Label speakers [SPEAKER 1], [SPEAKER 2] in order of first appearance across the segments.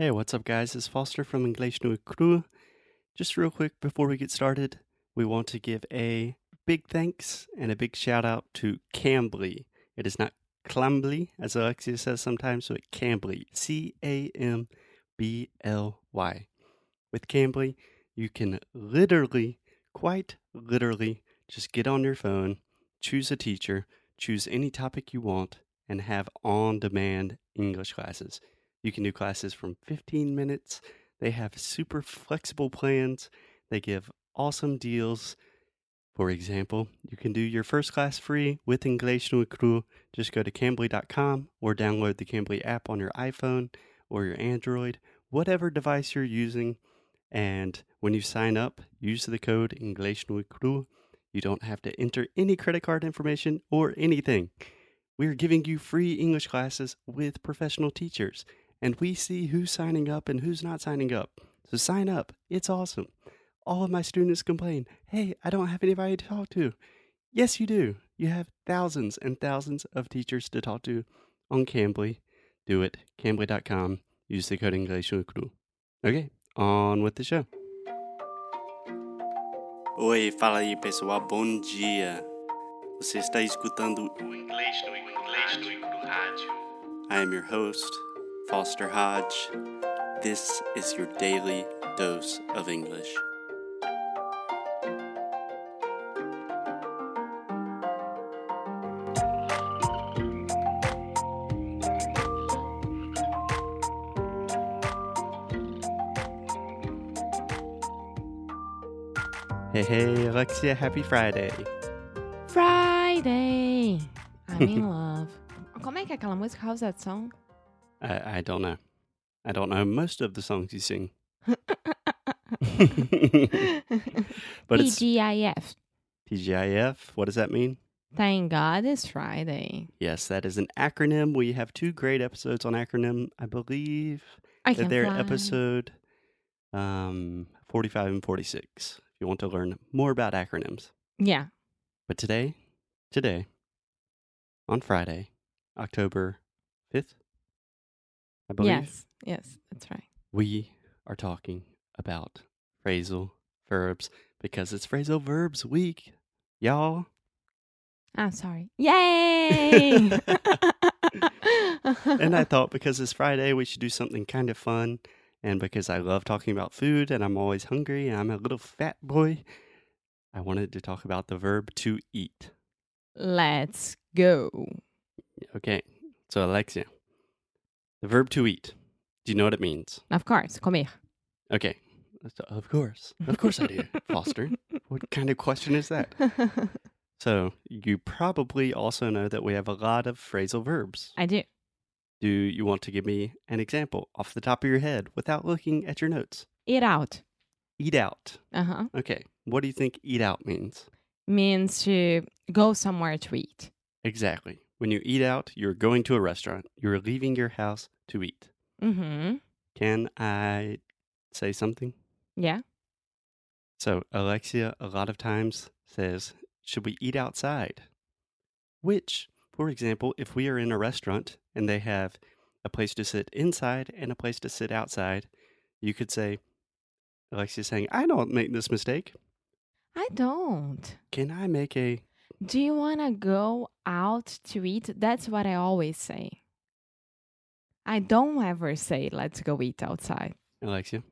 [SPEAKER 1] Hey, what's up, guys? It's Foster from English no Cru. Just real quick before we get started, we want to give a big thanks and a big shout out to Cambly. It is not Clambly, as Alexia says sometimes, but Cambly. C A M B L Y. With Cambly, you can literally, quite literally, just get on your phone, choose a teacher, choose any topic you want, and have on demand English classes. You can do classes from 15 minutes. They have super flexible plans. They give awesome deals. For example, you can do your first class free with English no Cru. Just go to Cambly.com or download the Cambly app on your iPhone or your Android, whatever device you're using. And when you sign up, use the code English no Cru. You don't have to enter any credit card information or anything. We're giving you free English classes with professional teachers, and we see who's signing up and who's not signing up. So sign up. It's awesome. All of my students complain, hey, I don't have anybody to talk to. Yes, you do. You have thousands and thousands of teachers to talk to on Cambly. Do it. Cambly.com. Use the code English. Okay, on with the show. Oi, fala aí pessoal, bom dia. Você está escutando o Inglês no Inglês no Rádio. I am your host, Foster Hodge. This is your daily dose of English. Hey, hey, Alexia, happy Friday.
[SPEAKER 2] Friday. I'm in love. Como é que é aquela música? How's that song?
[SPEAKER 1] I, I don't know. I don't know most of the songs you sing. but it's
[SPEAKER 2] TGIF.
[SPEAKER 1] TGIF. What does that mean?
[SPEAKER 2] Thank God it's Friday.
[SPEAKER 1] Yes, that is an acronym. We have two great episodes on acronym. I believe
[SPEAKER 2] I
[SPEAKER 1] that
[SPEAKER 2] can
[SPEAKER 1] they're
[SPEAKER 2] fly.
[SPEAKER 1] episode um, 45 and 46 if you want to learn more about acronyms.
[SPEAKER 2] Yeah.
[SPEAKER 1] But today, today, on Friday, October 5th, I believe,
[SPEAKER 2] Yes. Yes, that's right.
[SPEAKER 1] we are talking about phrasal verbs because it's phrasal verbs week, y'all.
[SPEAKER 2] I'm sorry. Yay!
[SPEAKER 1] and I thought because it's Friday, we should do something kind of fun. And because I love talking about food and I'm always hungry and I'm a little fat boy, I wanted to talk about the verb to eat.
[SPEAKER 2] Let's go.
[SPEAKER 1] Okay, so Alexia, the verb to eat. Do you know what it means?
[SPEAKER 2] Of course, comer.
[SPEAKER 1] Okay, so of course, of course I do, Foster. What kind of question is that? So you probably also know that we have a lot of phrasal verbs.
[SPEAKER 2] I do.
[SPEAKER 1] Do you want to give me an example off the top of your head without looking at your notes?
[SPEAKER 2] Eat out.
[SPEAKER 1] Eat out.
[SPEAKER 2] Uh huh.
[SPEAKER 1] Okay, what do you think eat out means?
[SPEAKER 2] Means to go somewhere to eat.
[SPEAKER 1] Exactly. When you eat out, you're going to a restaurant. You're leaving your house to eat.
[SPEAKER 2] Mm-hmm.
[SPEAKER 1] Can I say something?
[SPEAKER 2] Yeah.
[SPEAKER 1] So, Alexia a lot of times says, Should we eat outside? Which, for example, if we are in a restaurant and they have a place to sit inside and a place to sit outside, you could say, Alexia saying, I don't make this mistake.
[SPEAKER 2] I don't.
[SPEAKER 1] Can I make a.
[SPEAKER 2] Do you want to go out to eat? That's what I always say. I don't ever say, let's go eat outside.
[SPEAKER 1] Alexia?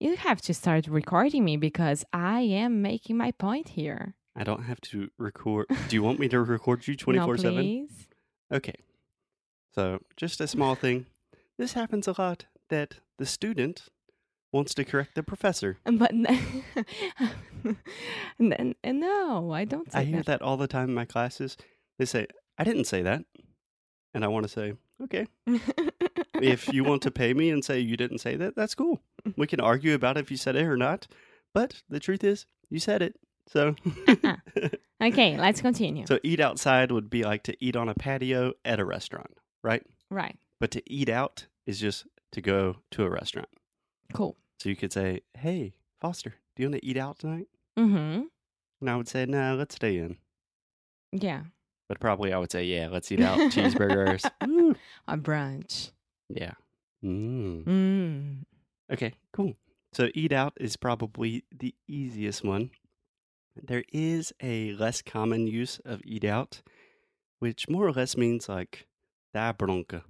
[SPEAKER 2] You have to start recording me because I am making my point here.
[SPEAKER 1] I don't have to record. Do you want me to record you 24
[SPEAKER 2] no,
[SPEAKER 1] 7?
[SPEAKER 2] please.
[SPEAKER 1] Okay. So, just a small thing. This happens a lot that the student wants to correct the professor.
[SPEAKER 2] But n- n- n- no, I don't say
[SPEAKER 1] I hear that all the time in my classes. They say, I didn't say that. And I want to say, okay, if you want to pay me and say you didn't say that, that's cool. We can argue about if you said it or not. But the truth is, you said it. So,
[SPEAKER 2] Uh-uh. okay, let's continue.
[SPEAKER 1] so eat outside would be like to eat on a patio at a restaurant, right?
[SPEAKER 2] right.
[SPEAKER 1] But to eat out is just to go to a restaurant.
[SPEAKER 2] Cool.
[SPEAKER 1] So you could say, hey, Foster, do you want to eat out tonight?
[SPEAKER 2] Mm-hmm.
[SPEAKER 1] And I would say, no, let's stay in.
[SPEAKER 2] Yeah.
[SPEAKER 1] But probably I would say, yeah, let's eat out cheeseburgers. Woo.
[SPEAKER 2] A brunch.
[SPEAKER 1] Yeah. Mm.
[SPEAKER 2] Mm.
[SPEAKER 1] Okay, cool. So eat out is probably the easiest one. There is a less common use of eat out, which more or less means like da bronca.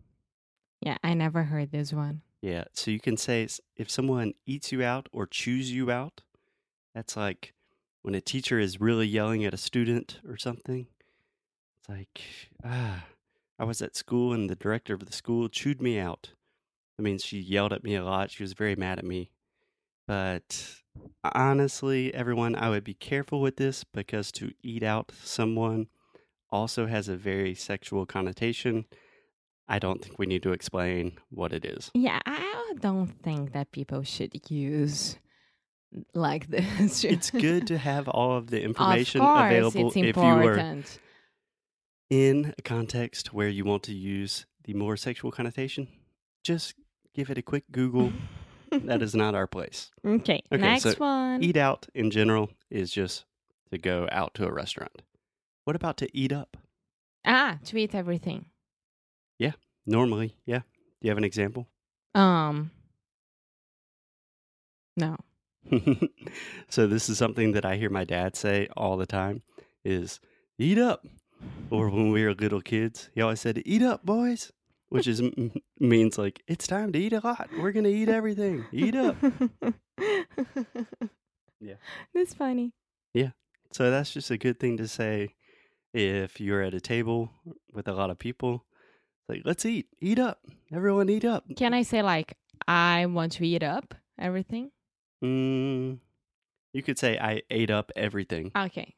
[SPEAKER 2] Yeah, I never heard this one.
[SPEAKER 1] Yeah, so you can say if someone eats you out or chews you out, that's like when a teacher is really yelling at a student or something. It's like, ah, I was at school and the director of the school chewed me out. I mean, she yelled at me a lot. She was very mad at me. But honestly, everyone, I would be careful with this because to eat out someone also has a very sexual connotation. I don't think we need to explain what it is.
[SPEAKER 2] Yeah, I don't think that people should use like this.
[SPEAKER 1] it's good to have all of the
[SPEAKER 2] of
[SPEAKER 1] information
[SPEAKER 2] course,
[SPEAKER 1] available
[SPEAKER 2] it's
[SPEAKER 1] if you are
[SPEAKER 2] important.
[SPEAKER 1] in a context where you want to use the more sexual connotation. Just give it a quick Google. that is not our place.
[SPEAKER 2] okay.
[SPEAKER 1] Okay,
[SPEAKER 2] next
[SPEAKER 1] so
[SPEAKER 2] one.
[SPEAKER 1] Eat out in general is just to go out to a restaurant. What about to eat up?
[SPEAKER 2] ah, to eat everything.
[SPEAKER 1] Yeah, normally, yeah. Do you have an example?
[SPEAKER 2] Um. No.
[SPEAKER 1] so this is something that I hear my dad say all the time is eat up. Or when we were little kids, he always said, "Eat up, boys," which is means like it's time to eat a lot. We're gonna eat everything. Eat up. Yeah.
[SPEAKER 2] That's funny.
[SPEAKER 1] Yeah, so that's just a good thing to say if you're at a table with a lot of people. Like, let's eat. Eat up. Everyone eat up.
[SPEAKER 2] Can I say like I want to eat up everything?
[SPEAKER 1] Mm, you could say I ate up everything.
[SPEAKER 2] Okay.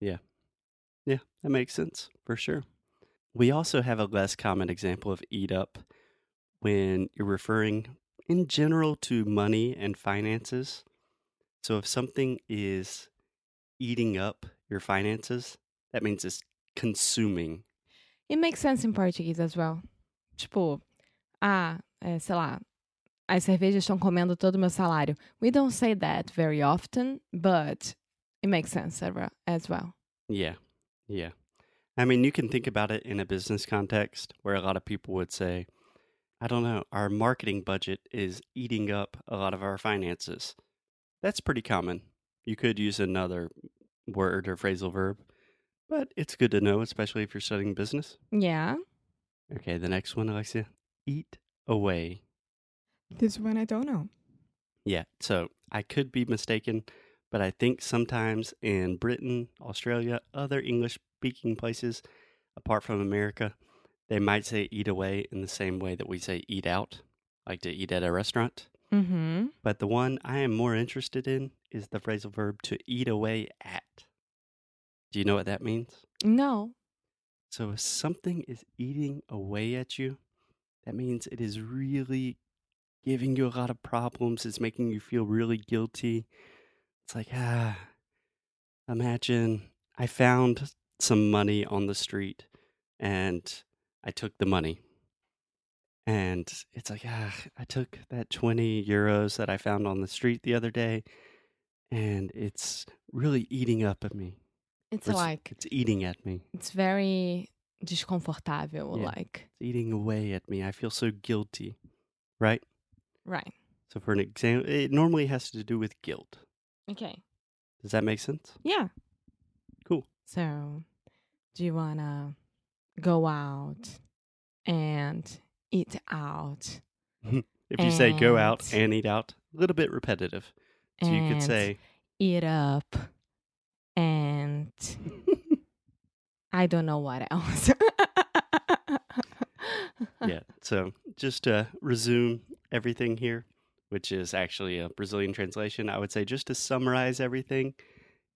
[SPEAKER 1] Yeah, Yeah, that makes sense for sure. We also have a less common example of eat up when you're referring in general to money and finances. So if something is eating up your finances, that means it's consuming.
[SPEAKER 2] It makes sense in Portuguese as well. Tipo, ah, é, sei lá, as cervejas estão comendo todo o meu salário. We don't say that very often, but it makes sense as- as well.
[SPEAKER 1] Yeah. Yeah. I mean, you can think about it in a business context where a lot of people would say, I don't know, our marketing budget is eating up a lot of our finances. That's pretty common. You could use another word or phrasal verb, but it's good to know, especially if you're studying business.
[SPEAKER 2] Yeah.
[SPEAKER 1] Okay, the next one, Alexia. Eat away.
[SPEAKER 2] This one I don't know.
[SPEAKER 1] Yeah, so I could be mistaken, but I think sometimes in Britain, Australia, other English speaking places apart from America, they might say eat away in the same way that we say eat out, like to eat at a restaurant.
[SPEAKER 2] Mm-hmm.
[SPEAKER 1] But the one I am more interested in is the phrasal verb to eat away at. Do you know what that means?
[SPEAKER 2] No.
[SPEAKER 1] So if something is eating away at you, that means it is really giving you a lot of problems. It's making you feel really guilty. It's like, ah, imagine I found some money on the street and I took the money. And it's like, ah, I took that 20 euros that I found on the street the other day and it's really eating up at me.
[SPEAKER 2] It's
[SPEAKER 1] It's,
[SPEAKER 2] like
[SPEAKER 1] it's eating at me.
[SPEAKER 2] it's very desconfortável,
[SPEAKER 1] Yeah.
[SPEAKER 2] like
[SPEAKER 1] It's eating away at me. I feel so guilty. Right?
[SPEAKER 2] Right.
[SPEAKER 1] So for an example, it normally has to do with guilt.
[SPEAKER 2] Okay.
[SPEAKER 1] Does that make sense?
[SPEAKER 2] Yeah.
[SPEAKER 1] Cool.
[SPEAKER 2] So, do you wanna go out and eat out?
[SPEAKER 1] If you say go out
[SPEAKER 2] And-
[SPEAKER 1] and eat out, a little bit repetitive. So you could say,
[SPEAKER 2] eat up and I don't know what else.
[SPEAKER 1] yeah. So just to resume everything here, which is actually a Brazilian translation, I would say just to summarize everything,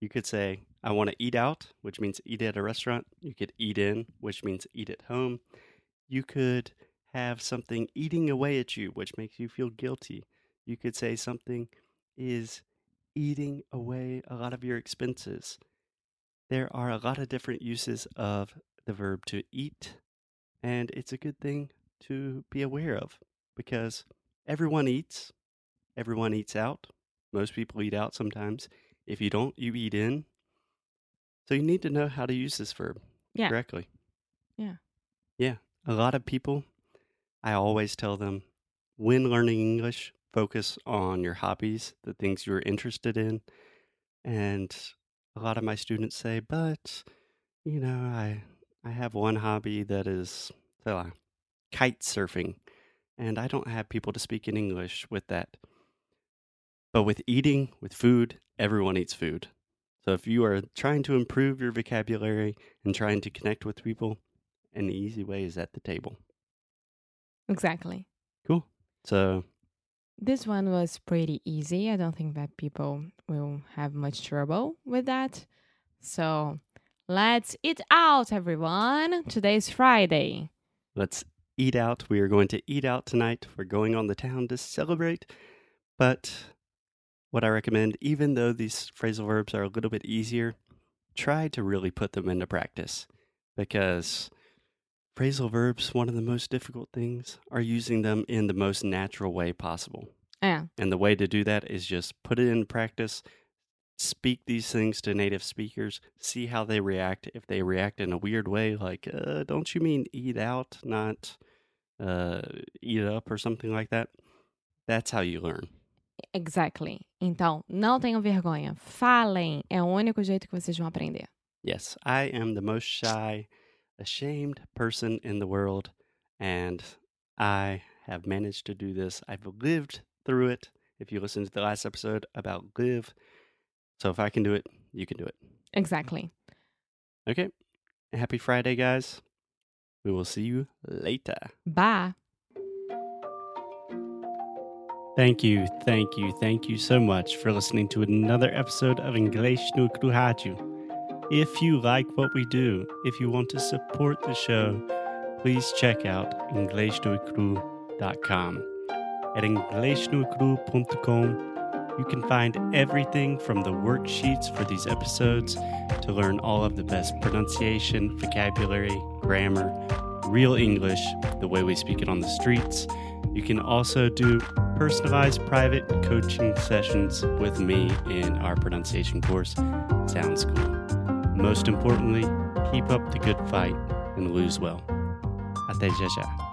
[SPEAKER 1] you could say, I want to eat out, which means eat at a restaurant. You could eat in, which means eat at home. You could have something eating away at you, which makes you feel guilty. You could say something is eating away a lot of your expenses. There are a lot of different uses of the verb to eat, and it's a good thing to be aware of because everyone eats. Everyone eats out. Most people eat out sometimes. If you don't, you eat in. So you need to know how to use this verb
[SPEAKER 2] Yeah.
[SPEAKER 1] correctly.
[SPEAKER 2] Yeah.
[SPEAKER 1] Yeah. A lot of people, I always tell them when learning English, focus on your hobbies, the things you're interested in. And a lot of my students say, but, you know, I, I have one hobby that is uh, kite surfing, and I don't have people to speak in English with that. But with eating, with food, everyone eats food. So if you are trying to improve your vocabulary and trying to connect with people, an easy way is at the table.
[SPEAKER 2] Exactly.
[SPEAKER 1] Cool. So
[SPEAKER 2] This one was pretty easy. I don't think that people will have much trouble with that. So let's eat out, everyone. Today's Friday.
[SPEAKER 1] let's eat out. We are going to eat out tonight. We're going on the town to celebrate. But what I recommend, even though these phrasal verbs are a little bit easier, try to really put them into practice because phrasal verbs, one of the most difficult things, are using them in the most natural way possible.
[SPEAKER 2] Yeah.
[SPEAKER 1] And the way to do that is just put it in practice, speak these things to native speakers, see how they react. If they react in a weird way, like, uh, don't you mean eat out, not uh, eat up or something like that? That's how you learn.
[SPEAKER 2] Exactly. Então, não tenham vergonha. Falem. É o único jeito que vocês vão aprender.
[SPEAKER 1] Yes, I am the most shy, ashamed person in the world, and I have managed to do this. I've lived through it. If you listen to the last episode about live, so if I can do it, you can do it.
[SPEAKER 2] Exactly.
[SPEAKER 1] Okay. Happy Friday, guys. We will see you later.
[SPEAKER 2] Bye.
[SPEAKER 1] Thank you, thank you, thank you so much for listening to another episode of English no Kruhaju. If you like what we do, if you want to support the show, please check out EnglishNoCru.com. At EnglishNoCru.com, you can find everything from the worksheets for these episodes to learn all of the best pronunciation, vocabulary, grammar, real English, the way we speak it on the streets. You can also do personalized private coaching sessions with me in our pronunciation course, Sound School. Most importantly, keep up the good fight and lose well. Até já já.